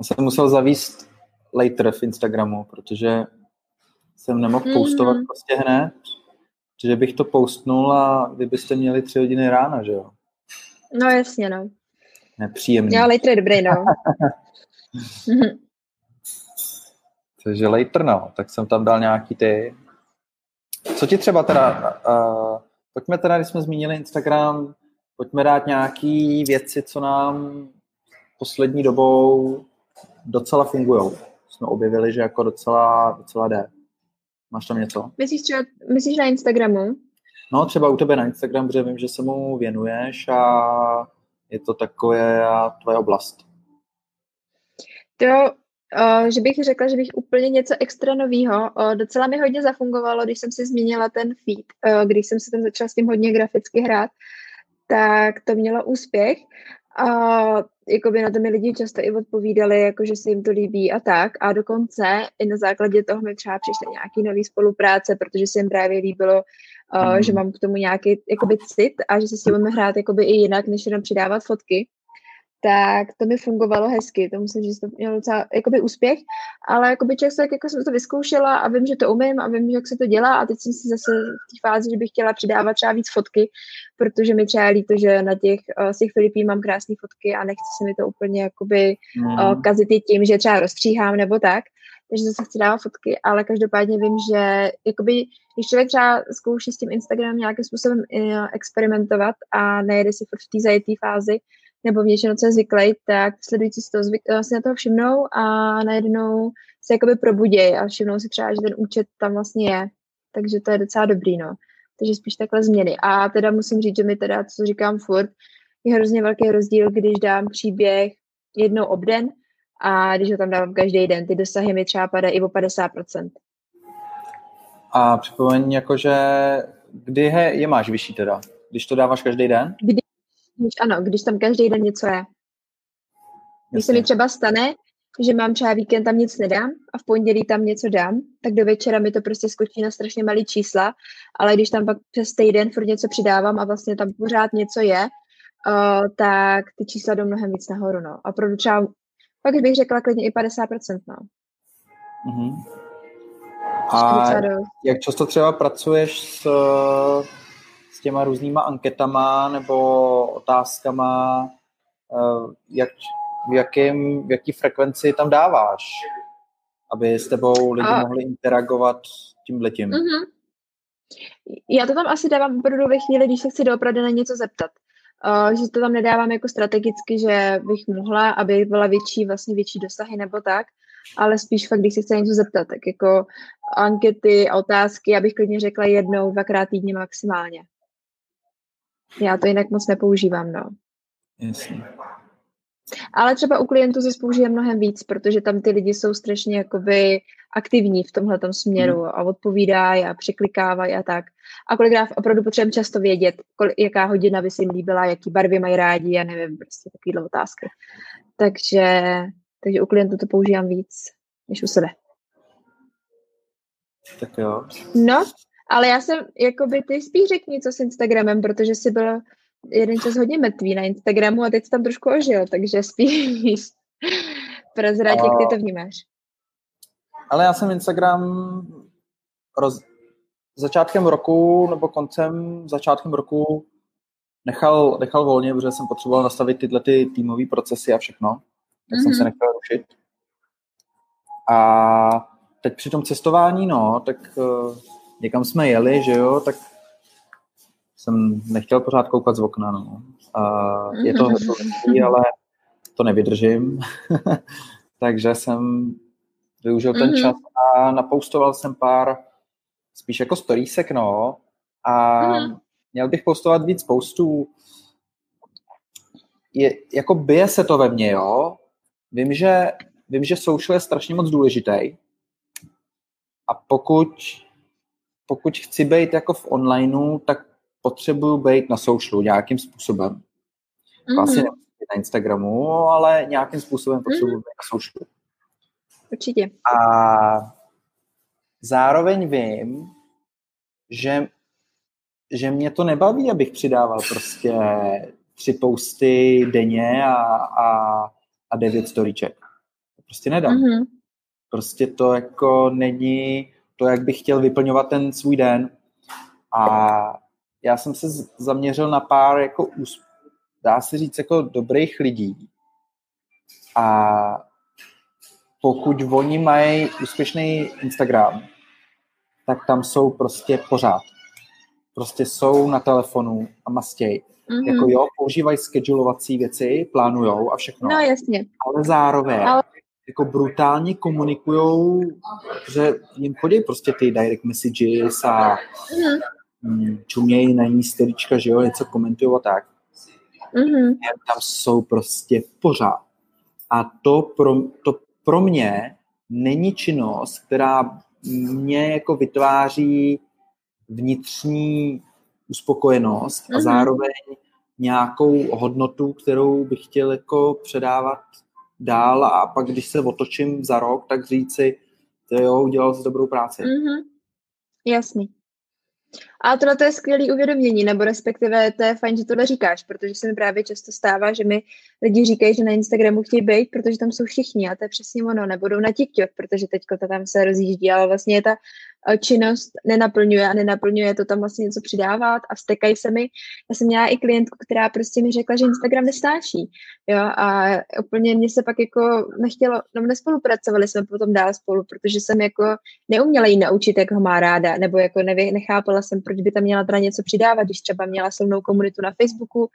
Já jsem musel zavíst later v Instagramu, protože jsem nemohl mm-hmm. postovat prostě hned, že bych to postnul a vy byste měli tři hodiny rána, že jo? No jasně, no. Nepříjemný. Já later je dobrý, no. <laughs> Takže later, no. Tak jsem tam dal nějaký ty... Co ti třeba teda... Uh, pojďme teda, když jsme zmínili Instagram, pojďme dát nějaký věci, co nám poslední dobou docela fungují. Jsme objevili, že jako docela, docela jde. Máš tam něco? Myslíš třeba, myslíš na Instagramu? No, třeba u tebe na Instagram, protože vím, že se mu věnuješ a je to takové tvoje oblast. To, uh, že bych řekla, že bych úplně něco extra nového. Uh, docela mi hodně zafungovalo, když jsem si změnila ten feed, uh, když jsem se tam začala s tím hodně graficky hrát, tak to mělo úspěch. A jakoby na to mi lidi často i odpovídali, jako že se jim to líbí a tak. A dokonce i na základě toho mi třeba přišly nějaký nový spolupráce, protože se jim právě líbilo, uh, že mám k tomu nějaký jakoby cit a že se s tím budeme hrát jakoby i jinak, než jenom přidávat fotky tak to mi fungovalo hezky, to musím říct, to mělo docela jakoby úspěch, ale jakoby člověk tak jako jsem to vyzkoušela a vím, že to umím a vím, jak se to dělá a teď jsem si zase v té fázi, že bych chtěla přidávat třeba víc fotky, protože mi třeba líto, že na těch, uh, z těch Filipín mám krásné fotky a nechci se mi to úplně jakoby mm. kazit i tím, že třeba rozstříhám nebo tak, takže zase chci dávat fotky, ale každopádně vím, že jakoby, když člověk třeba zkouší s tím Instagramem nějakým způsobem uh, experimentovat a nejede si v té zajetý fázi, nebo v něčem, co je zvyklý, tak sledující si, to zvyk, si na toho všimnou a najednou se jakoby probudějí a všimnou si třeba, že ten účet tam vlastně je. Takže to je docela dobrý, no. Takže spíš takhle změny. A teda musím říct, že mi teda, co říkám furt, je hrozně velký rozdíl, když dám příběh jednou obden a když ho tam dávám každý den. Ty dosahy mi třeba padají i o 50%. A připomeň, jakože kdy he, je máš vyšší teda? Když to dáváš každý den? Kdy když, ano, když tam každý den něco je. Když se mi třeba stane, že mám třeba víkend tam nic nedám a v pondělí tam něco dám, tak do večera mi to prostě skočí na strašně malý čísla, ale když tam pak přes týden furt něco přidávám a vlastně tam pořád něco je, uh, tak ty čísla jdou mnohem víc nahoru, no. A opravdu třeba, pak bych řekla klidně i 50%, no. Mm-hmm. A jak často třeba pracuješ s těma různýma anketama nebo otázkama, eh, jak, v, jakém, v jaký frekvenci tam dáváš, aby s tebou lidi a... mohli interagovat tím letím. Mm-hmm. Já to tam asi dávám opravdu ve chvíli, když se chci doopravdy na něco zeptat. Uh, že to tam nedávám jako strategicky, že bych mohla, aby byla větší, vlastně větší dosahy nebo tak, ale spíš fakt, když se chce něco zeptat, tak jako ankety, otázky, abych klidně řekla jednou, dvakrát týdně maximálně. Já to jinak moc nepoužívám, no. Jasně. Ale třeba u klientů se použije mnohem víc, protože tam ty lidi jsou strašně jakoby aktivní v tomhle směru hmm. a odpovídají a překlikávají a tak. A kolikrát opravdu potřebujeme často vědět, kol, jaká hodina by se jim líbila, jaký barvy mají rádi, já nevím, prostě takovýhle otázky. Takže, takže u klientů to používám víc, než u sebe. Tak jo. No, ale já jsem, jakoby, ty spíš řekni, co s Instagramem, protože jsi byl jeden čas hodně mrtvý na Instagramu a teď tam trošku ožil, takže spíš <laughs> prozrať, jak ty to vnímáš. Ale já jsem Instagram roz... začátkem roku nebo koncem začátkem roku nechal, nechal volně, protože jsem potřeboval nastavit tyhle ty týmové procesy a všechno. Tak mm-hmm. jsem se mhm. nechal rušit. A teď při tom cestování, no, tak uh, někam jsme jeli, že jo, tak jsem nechtěl pořád koukat z okna, no. A je to <laughs> hezký, ale to nevydržím. <laughs> Takže jsem využil ten čas a napoustoval jsem pár spíš jako storiesek, no. A mm-hmm. měl bych postovat víc postů. Je, jako bije se to ve mně, jo. Vím, že, vím, že social je strašně moc důležitý. A pokud, pokud chci být jako v onlineu, tak potřebuju být na socialu nějakým způsobem. Mm-hmm. Vlastně na Instagramu, ale nějakým způsobem potřebuji mm-hmm. být na socialu. Určitě. A zároveň vím, že, že mě to nebaví, abych přidával prostě tři posty denně a, a, a devět storíček. To prostě nedám. Mm-hmm. Prostě to jako není to, jak bych chtěl vyplňovat ten svůj den. A já jsem se zaměřil na pár jako dá se říct jako dobrých lidí. A pokud oni mají úspěšný Instagram, tak tam jsou prostě pořád. Prostě jsou na telefonu a mastěj. Mm-hmm. Jako jo, používají schedulovací věci, plánujou a všechno. No jasně. Ale zároveň ale... jako brutálně komunikujou, že jim chodí prostě ty direct messages a mm-hmm. čumějí na ní storička, že jo, něco komentují a tak. Mm-hmm. Tam jsou prostě pořád. A to pro, to pro mě není činnost, která mě jako vytváří vnitřní uspokojenost mm-hmm. a mhm. zároveň nějakou hodnotu, kterou bych chtěl jako předávat dál a pak, když se otočím za rok, tak říci, jo, udělal jsi dobrou práci. Mm-hmm. Jasný. A tohle to je skvělé uvědomění, nebo respektive to je fajn, že tohle říkáš, protože se mi právě často stává, že mi lidi říkají, že na Instagramu chtějí být, protože tam jsou všichni a to je přesně ono, nebudou na TikTok, protože teďko to tam se rozjíždí, ale vlastně je ta činnost nenaplňuje a nenaplňuje to tam vlastně něco přidávat a vstekají se mi. Já jsem měla i klientku, která prostě mi řekla, že Instagram nestáší. Jo, a úplně mě se pak jako nechtělo, no nespolupracovali jsme potom dál spolu, protože jsem jako neuměla jí naučit, jak ho má ráda, nebo jako nevě, nechápala jsem, proč by tam měla teda něco přidávat, když třeba měla silnou komunitu na Facebooku,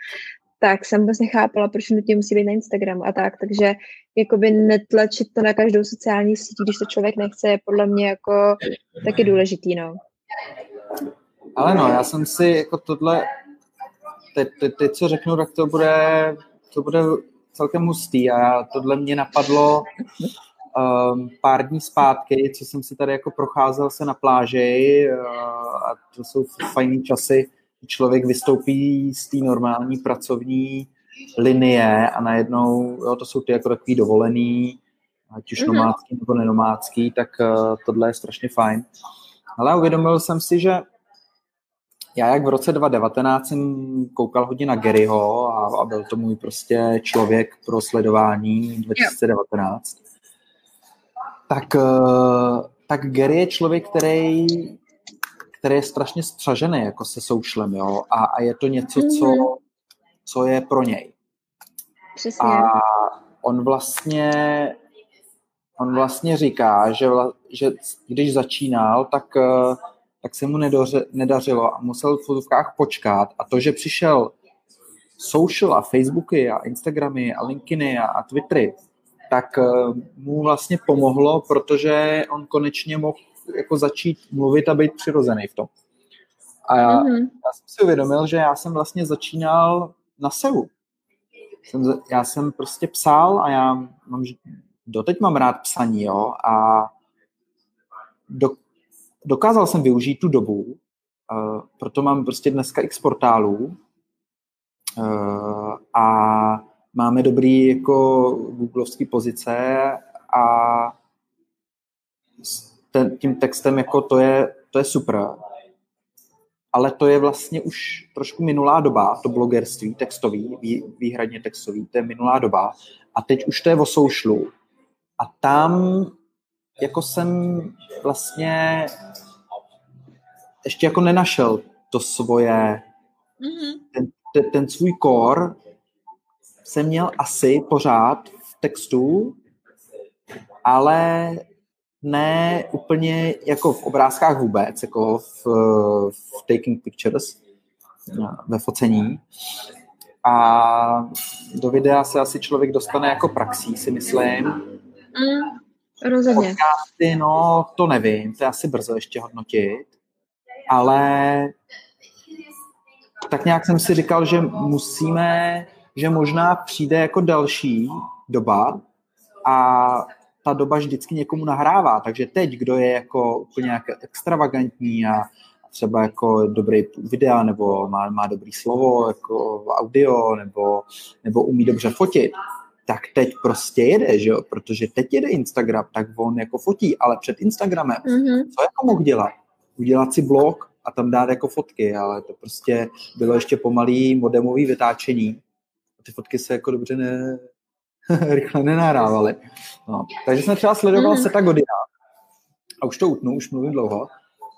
tak jsem vůbec nechápala, proč nutně musí být na Instagramu a tak, takže jakoby netlačit to na každou sociální síť, když to člověk nechce, je podle mě jako taky důležitý, no. Ale no, já jsem si jako tohle, teď, teď, teď co řeknu, tak to bude, to bude celkem hustý a tohle mě napadlo um, pár dní zpátky, co jsem si tady jako procházel se na pláži uh, a to jsou fajný časy, člověk vystoupí z té normální pracovní linie a najednou, jo, to jsou ty jako takový dovolený, ať už mm-hmm. nomádský nebo nenomádský, tak uh, tohle je strašně fajn. Ale uvědomil jsem si, že já jak v roce 2019 jsem koukal hodně na Garyho a, a byl to můj prostě člověk pro sledování 2019, tak, uh, tak Gary je člověk, který který je strašně střažený jako se soušlem, jo, a, a je to něco, co, mhm. co je pro něj. Přesně. A on vlastně on vlastně říká, že, že když začínal, tak, eh, tak se mu nedoře, nedařilo a musel v fotovkách počkat a to, že přišel social a Facebooky a Instagramy a LinkedIny a, a Twittery, tak eh, mu vlastně pomohlo, protože on konečně mohl jako začít mluvit a být přirozený v tom. A já, mm-hmm. já jsem si uvědomil, že já jsem vlastně začínal na SEU. Jsem, já jsem prostě psal a já mám, doteď mám rád psaní, jo, a do, dokázal jsem využít tu dobu, uh, proto mám prostě dneska x portálů uh, a máme dobrý jako googlovský pozice a ten, tím textem jako to je, to je super. Ale to je vlastně už trošku minulá doba, to blogerství textový, vý, výhradně textový, to je minulá doba. A teď už to je o socialu. A tam jako jsem vlastně ještě jako nenašel to svoje, mm-hmm. ten, ten, ten svůj core jsem měl asi pořád v textu, ale ne úplně jako v obrázkách vůbec, jako v, v taking pictures, ve focení. A do videa se asi člověk dostane jako praxí, si myslím. Mm, rozhodně. Podcasty, no, to nevím, to je asi brzo ještě hodnotit. Ale tak nějak jsem si říkal, že musíme, že možná přijde jako další doba a ta doba vždycky někomu nahrává, takže teď, kdo je jako úplně jak extravagantní a třeba jako dobrý videa, nebo má, má dobrý slovo, jako audio, nebo, nebo umí dobře fotit, tak teď prostě jede, že jo? Protože teď jede Instagram, tak on jako fotí, ale před Instagramem, mm-hmm. co jako mohl dělat? Udělat si blog a tam dát jako fotky, ale to prostě bylo ještě pomalý modemový vytáčení. A ty fotky se jako dobře ne, <laughs> rychle nenahrávaly. No. Takže jsem třeba sledoval mm. Seta Godina a už to utnu, už mluvím dlouho.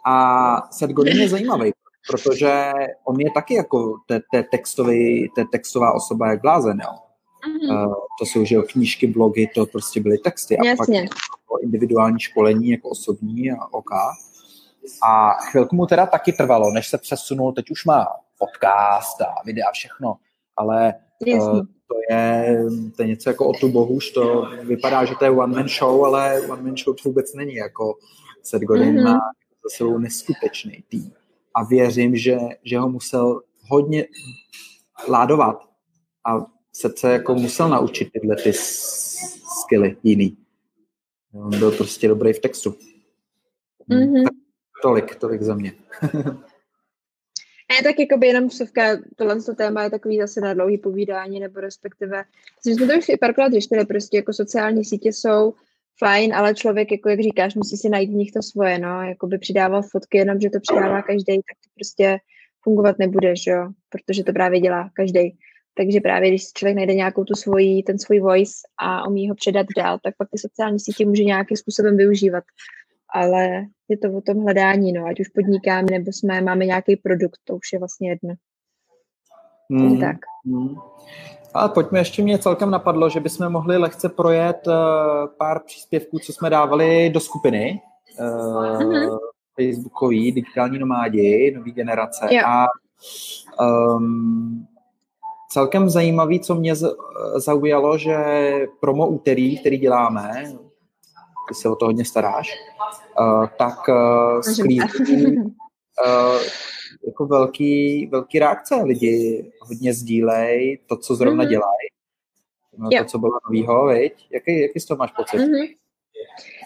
A Set Godin je zajímavý, protože on je taky jako te, te textový, te textová osoba jak blázen, jo. Mm-hmm. Uh, to jsou, že jo, knížky, blogy, to prostě byly texty. A Jasně. pak individuální školení jako osobní a OK. A chvilku mu teda taky trvalo, než se přesunul, teď už má podcast a videa, všechno, ale uh, to je, to je něco jako o tu bohuž, to vypadá, že to je one man show, ale one man show to vůbec není, jako Seth Godin mm-hmm. má za sebou neskutečný tým. A věřím, že, že ho musel hodně ládovat a se jako musel naučit tyhle ty skilly jiný. On byl prostě dobrý v textu. Mm-hmm. Tak tolik, tolik za mě. <laughs> Ne, tak jako by jenom vsuvka, tohle to téma je takový zase na dlouhý povídání, nebo respektive, že jsme to už i párkrát řešili, prostě jako sociální sítě jsou fajn, ale člověk, jako jak říkáš, musí si najít v nich to svoje, no, jako by přidával fotky, jenom že to přidává každý, tak to prostě fungovat nebude, že jo, protože to právě dělá každý. Takže právě když člověk najde nějakou tu svoji, ten svůj voice a umí ho předat dál, tak pak ty sociální sítě může nějakým způsobem využívat ale je to o tom hledání, no, ať už podnikáme, nebo jsme, máme nějaký produkt, to už je vlastně jedno. Hmm. Tak. Hmm. Ale pojďme, ještě mě celkem napadlo, že bychom mohli lehce projet uh, pár příspěvků, co jsme dávali do skupiny uh. Facebookový, digitální nomádi, nový generace. Jo. A um, celkem zajímavý, co mě zaujalo, že promo úterý, který děláme, ty se o to hodně staráš, uh, tak uh, sklízí uh, <laughs> jako velký, velký reakce. Lidi hodně sdílej to, co zrovna mm-hmm. dělají. No, to, co bylo novýho, viď? Jaký, jaký z toho máš pocit? Mm-hmm.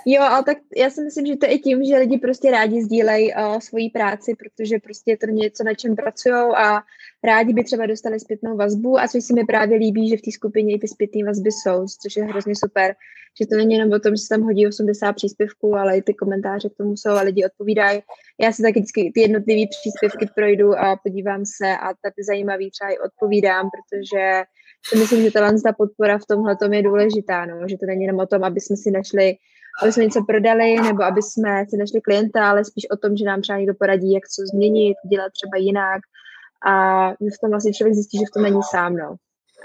Jo, ale tak já si myslím, že to je tím, že lidi prostě rádi sdílejí uh, svoji práci, protože prostě je to něco, na čem pracují a rádi by třeba dostali zpětnou vazbu a což si mi právě líbí, že v té skupině i ty zpětné vazby jsou, což je hrozně super, že to není jenom o tom, že se tam hodí 80 příspěvků, ale i ty komentáře k tomu jsou a lidi odpovídají. Já si taky vždycky ty jednotlivé příspěvky projdu a podívám se a tady zajímavý třeba i odpovídám, protože si myslím, že ta podpora v tomhle je důležitá, no? že to není jenom o tom, aby jsme si našli aby jsme něco prodali, nebo aby jsme si našli klienta, ale spíš o tom, že nám třeba někdo poradí, jak co změnit, dělat třeba jinak a v tom vlastně člověk zjistí, že v tom není sám, no.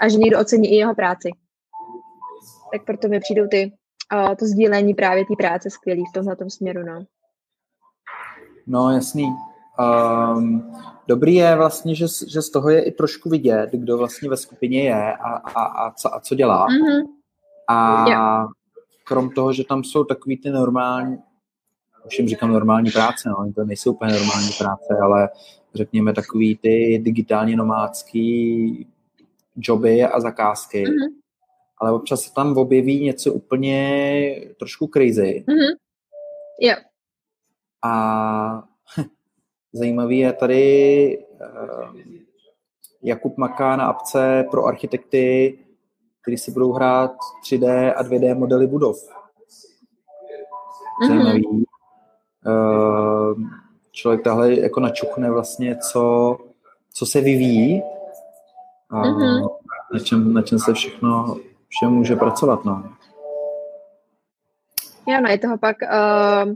A že někdo ocení i jeho práci. Tak proto mi přijdou ty uh, to sdílení právě té práce skvělý v tomhle směru, no. No, jasný. Um, dobrý je vlastně, že, že z toho je i trošku vidět, kdo vlastně ve skupině je a, a, a, co, a co dělá. Mm-hmm. A yeah. Krom toho, že tam jsou takový ty normální, už jim říkám normální práce, no, to nejsou úplně normální práce, ale řekněme takový ty digitálně nomádský joby a zakázky. Mm-hmm. Ale občas se tam objeví něco úplně trošku crazy. Mm-hmm. Yeah. A <laughs> zajímavý je tady uh, Jakub Maká na apce pro architekty, který si budou hrát 3D a 2D modely budov. Zajímavý. Mm-hmm. Uh, člověk tahle jako načuchne vlastně, co, co se vyvíjí a mm-hmm. na, čem, na čem se všechno všem může pracovat. No. Jo, no je toho pak uh,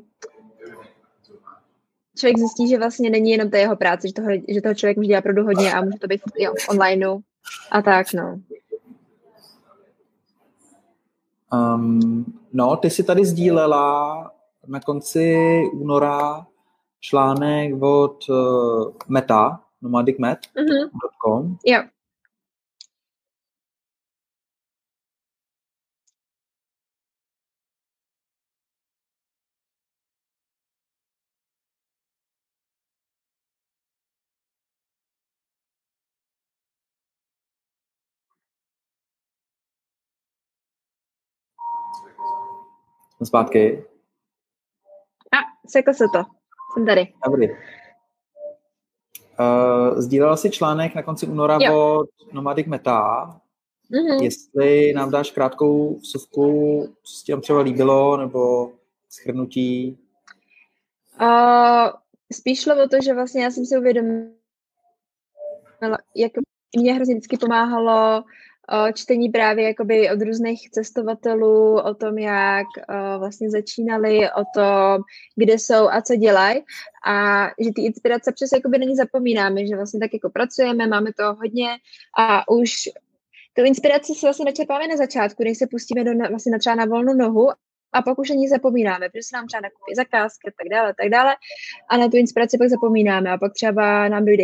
člověk zjistí, že vlastně není jenom ta jeho práce, že toho, že toho člověk může dělat opravdu hodně a může to být jo, online a tak, no. Um, no, ty si tady sdílela na konci února článek od uh, Meta, nomadicmet.com. Mm-hmm. Jo. Zpátky. A, sekl se to. Jsem tady. Dobrý. Uh, sdílela si článek na konci února jo. od Nomadic Meta. Mm-hmm. Jestli nám dáš krátkou vsuvku, co se ti tam třeba líbilo, nebo schrnutí? Uh, spíš šlo o to, že vlastně já jsem si uvědomila, jak mě hrozně vždycky pomáhalo čtení právě jakoby od různých cestovatelů, o tom, jak vlastně začínali, o tom, kde jsou a co dělají. A že ty inspirace přes jakoby není zapomínáme, že vlastně tak jako pracujeme, máme to hodně a už tu inspiraci si vlastně načerpáme na začátku, než se pustíme do, vlastně na třeba na volnou nohu a pak už ani zapomínáme, protože se nám třeba nakupí zakázky a tak dále, tak dále. A na tu inspiraci pak zapomínáme a pak třeba nám dojde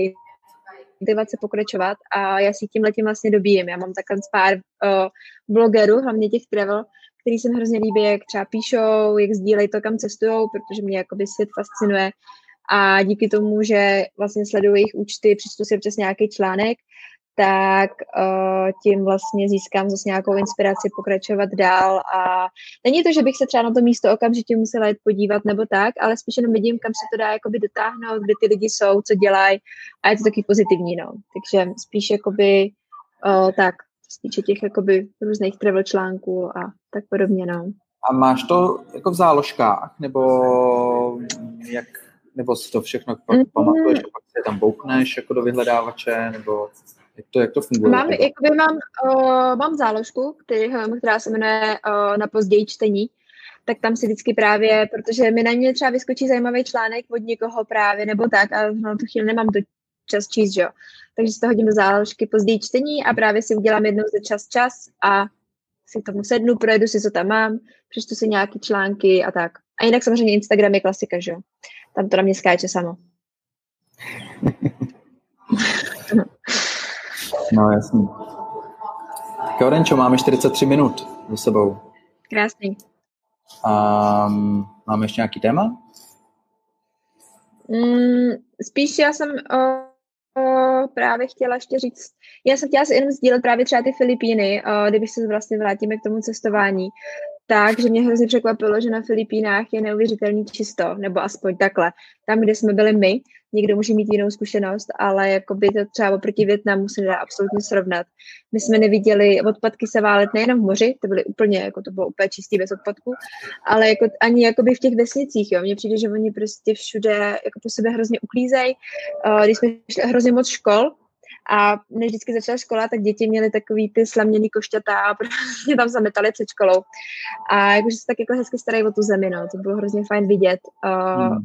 motivace pokračovat a já si tím letím vlastně dobíjím. Já mám takhle pár uh, blogerů, hlavně těch travel, který se mi hrozně líbí, jak třeba píšou, jak sdílejí to, kam cestují, protože mě jakoby svět fascinuje a díky tomu, že vlastně sleduju jejich účty, přečtu si přes nějaký článek, tak uh, tím vlastně získám zase nějakou inspiraci pokračovat dál a není to, že bych se třeba na to místo okamžitě musela jít podívat nebo tak, ale spíš jenom vidím, kam se to dá jakoby dotáhnout, kde ty lidi jsou, co dělají a je to taky pozitivní, no. Takže spíš jakoby uh, tak, týče těch jakoby různých travel článků a tak podobně, no. A máš to jako v záložkách, nebo jak, nebo si to všechno mm-hmm. pamatuješ, pak se tam boukneš jako do vyhledávače, nebo... Jak to, jak to funguje? Mám, jakoby mám, uh, mám záložku, který, která se jmenuje uh, na později čtení, tak tam si vždycky právě, protože mi na ně třeba vyskočí zajímavý článek od někoho právě, nebo tak, a na tu chvíli nemám to čas číst, jo. Takže si to hodím do záložky později čtení a právě si udělám jednou za čas čas a si tomu sednu, projedu si, co tam mám, přečtu si nějaké články a tak. A jinak samozřejmě Instagram je klasika, že jo. Tam to na mě skáče samo. <laughs> <laughs> No, jasný. Tak Orenčo, máme 43 minut za sebou. Krásný. Um, máme ještě nějaký téma? Mm, spíš já jsem o, o, právě chtěla ještě říct, já jsem chtěla si jenom sdílet právě třeba ty Filipíny, o, kdybych se vlastně vrátíme k tomu cestování, takže mě hrozně překvapilo, že na Filipínách je neuvěřitelný čisto, nebo aspoň takhle. Tam, kde jsme byli my, někdo může mít jinou zkušenost, ale jako by to třeba oproti Větnamu se nedá absolutně srovnat. My jsme neviděli odpadky se válet nejenom v moři, to byly úplně, jako to bylo úplně čistý bez odpadků, ale jako ani jakoby v těch vesnicích, jo. Mně přijde, že oni prostě všude jako po sebe hrozně uklízejí. Uh, když jsme šli hrozně moc škol, a než vždycky začala škola, tak děti měly takový ty slaměný košťata a prostě tam zametali před školou. A jakože se tak jako hezky starají o tu zemi, no. To bylo hrozně fajn vidět. Uh.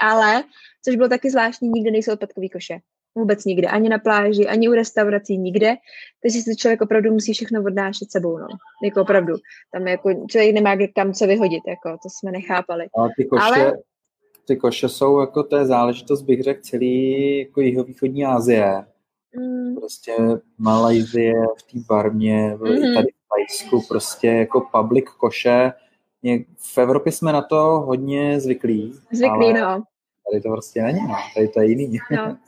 Ale, což bylo taky zvláštní, nikde nejsou odpadkový koše. Vůbec nikde. Ani na pláži, ani u restaurací, nikde. Takže si člověk opravdu musí všechno odnášet sebou. No. Jako opravdu. Tam jako člověk nemá kam co vyhodit. Jako, to jsme nechápali. Ale ty koše, Ale... ty koše jsou jako to je záležitost, bych řekl, celý jako jihovýchodní Asie. Mm. Prostě Malajzie, v té barmě, mm-hmm. tady v Tajsku, prostě jako public koše. V Evropě jsme na to hodně zvyklí. Zvyklí, no. Tady to prostě není, no. tady to je jiný. No.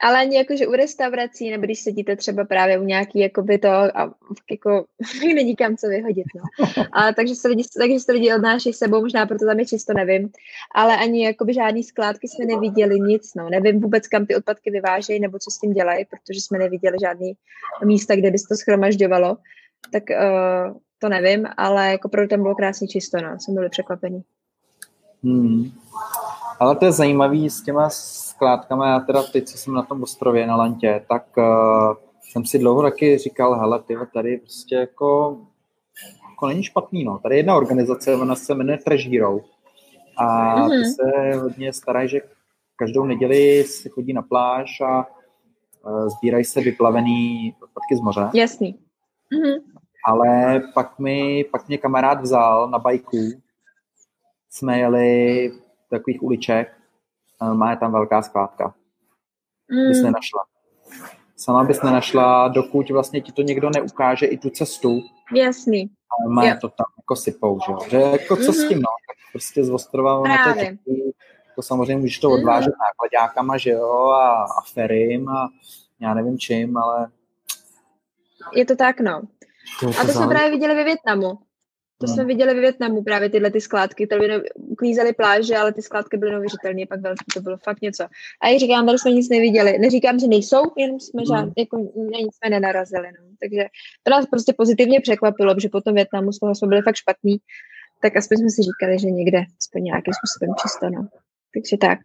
Ale ani jakože u restaurací, nebo když sedíte třeba právě u nějaký jakoby to a jako <laughs> není kam co vyhodit, no. A takže se lidi, takže se lidi odnášejí sebou, možná proto tam je čisto, nevím. Ale ani jakoby žádný skládky jsme neviděli nic, no. Nevím vůbec, kam ty odpadky vyvážejí, nebo co s tím dělají, protože jsme neviděli žádný místa, kde by se to schromažďovalo. Tak uh, to nevím, ale jako proto tam bylo krásně čisto, no. Jsme byli překvapení. Hmm. Ale to je zajímavý s těma skládkama, já teda teď, co jsem na tom ostrově na Lantě, tak uh, jsem si dlouho taky říkal, hele, ty tady prostě jako, jako není špatný, no. Tady je jedna organizace, ona se jmenuje Hero. A mm-hmm. ty se hodně starají, že každou neděli si chodí na pláž a uh, sbírají se vyplavený odpadky z moře. Jasný. Mm-hmm. Ale pak, mi, pak mě kamarád vzal na bajku, jsme jeli takových uliček, má je tam velká skládka. Mm. Bys nenašla. Sama bys nenašla, dokud vlastně ti to někdo neukáže i tu cestu. Jasný. Ale má to tam jako sypou, že jo. Že jako co mm-hmm. s tím, no. Tak prostě z ostrova na to to samozřejmě můžeš to odvážet mm. nákladákama, že jo, a, a ferim a já nevím čím, ale... Je to tak, no. To a to jsme právě viděli ve Větnamu. To hmm. jsme viděli ve Větnamu, právě tyhle ty skládky, které by uklízely pláže, ale ty skládky byly neuvěřitelné, pak velký, to bylo fakt něco. A jak říkám, tady jsme nic neviděli. Neříkám, že nejsou, jenom jsme, hmm. žád, jako, nic jsme nenarazili. No. Takže to nás prostě pozitivně překvapilo, že po tom Větnamu z toho jsme byli fakt špatní, tak aspoň jsme si říkali, že někde aspoň nějakým způsobem čisto. No. Takže tak.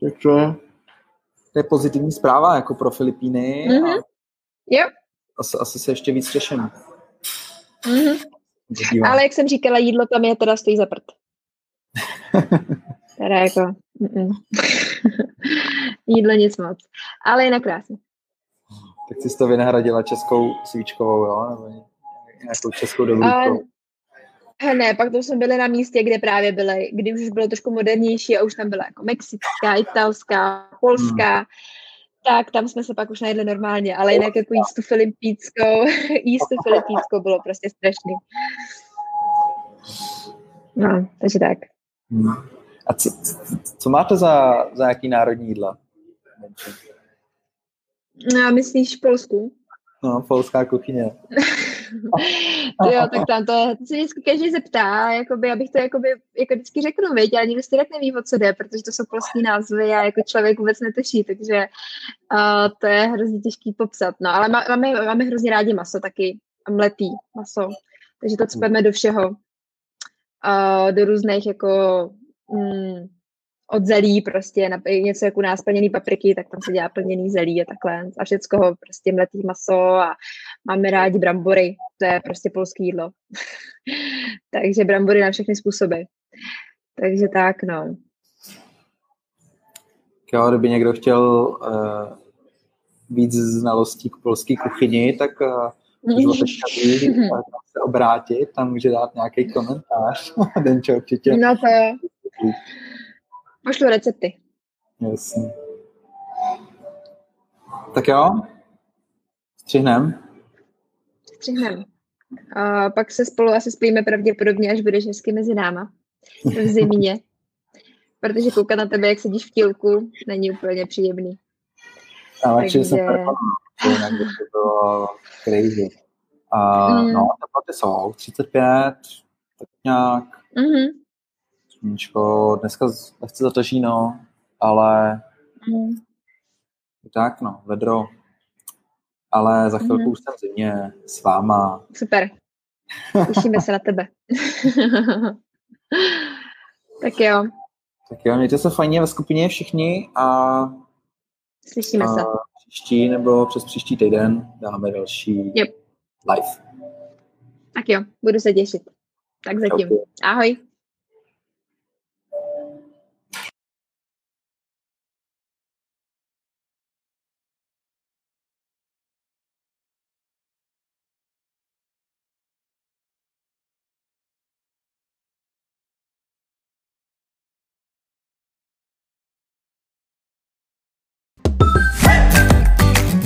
Takže to je pozitivní zpráva jako pro Filipíny. Mm-hmm. Jo. Asi, asi se ještě víc těším. Mm-hmm. Ale jak jsem říkala, jídlo tam je teda stojí za prd. <laughs> teda jako... <laughs> jídlo nic moc. Ale jinak krásně. Tak jsi to vynahradila českou svíčkovou, jo? Nebo nějakou českou dobrůdkou? Ne, pak to jsme byli na místě, kde právě byly, kdy už bylo trošku modernější a už tam byla jako mexická, italská, polská. Hmm tak tam jsme se pak už najedli normálně, ale jinak jako jíst tu filipínskou, <laughs> jíst tu filipínskou bylo prostě strašný. No, takže tak. Hmm. A co, co máte za, za jaký národní jídla? No, myslíš Polsku? No, polská kuchyně. <laughs> <laughs> jo, tak tam to, to se vždycky každý zeptá, jakoby, abych to jakoby, jako vždycky řeknu, věď, ale nikdo si tak neví, o co jde, protože to jsou polský názvy a jako člověk vůbec netuší, takže uh, to je hrozně těžký popsat. No, ale máme, máme hrozně rádi maso taky, mletý maso, takže to cpeme do všeho, uh, do různých jako mm, od zelí prostě, na, něco jako nás plněný papriky, tak tam se dělá plněný zelí a takhle. A všecko prostě mletý maso a máme rádi brambory, to je prostě polské jídlo. <laughs> Takže brambory na všechny způsoby. Takže tak, no. Jo, kdyby někdo chtěl uh, víc znalostí k polské kuchyni, tak uh, můžu teďka se obrátit, tam může dát nějaký komentář. <laughs> Denčo určitě. No to. Pošlu recepty. Jasně. Tak jo, střihnem. Střihnem. A pak se spolu asi spíme pravděpodobně, až budeš hezky mezi náma v zimě. <laughs> Protože koukat na tebe, jak sedíš v tílku, není úplně příjemný. Ale Takže... jsem jinak to bylo crazy. A, mm. No, teploty jsou 35, tak nějak. Mm-hmm. Sluníčko, dneska nechce zataží, no, ale mm. tak, no, vedro. Ale za chvilku mm. už jsem zimě s váma. Super. Těšíme se na tebe. <laughs> tak jo. Tak jo, mějte se fajně ve skupině všichni a Slyšíme a se. Příští nebo přes příští týden dáme další yep. live. Tak jo, budu se těšit. Tak zatím. Okay. Ahoj.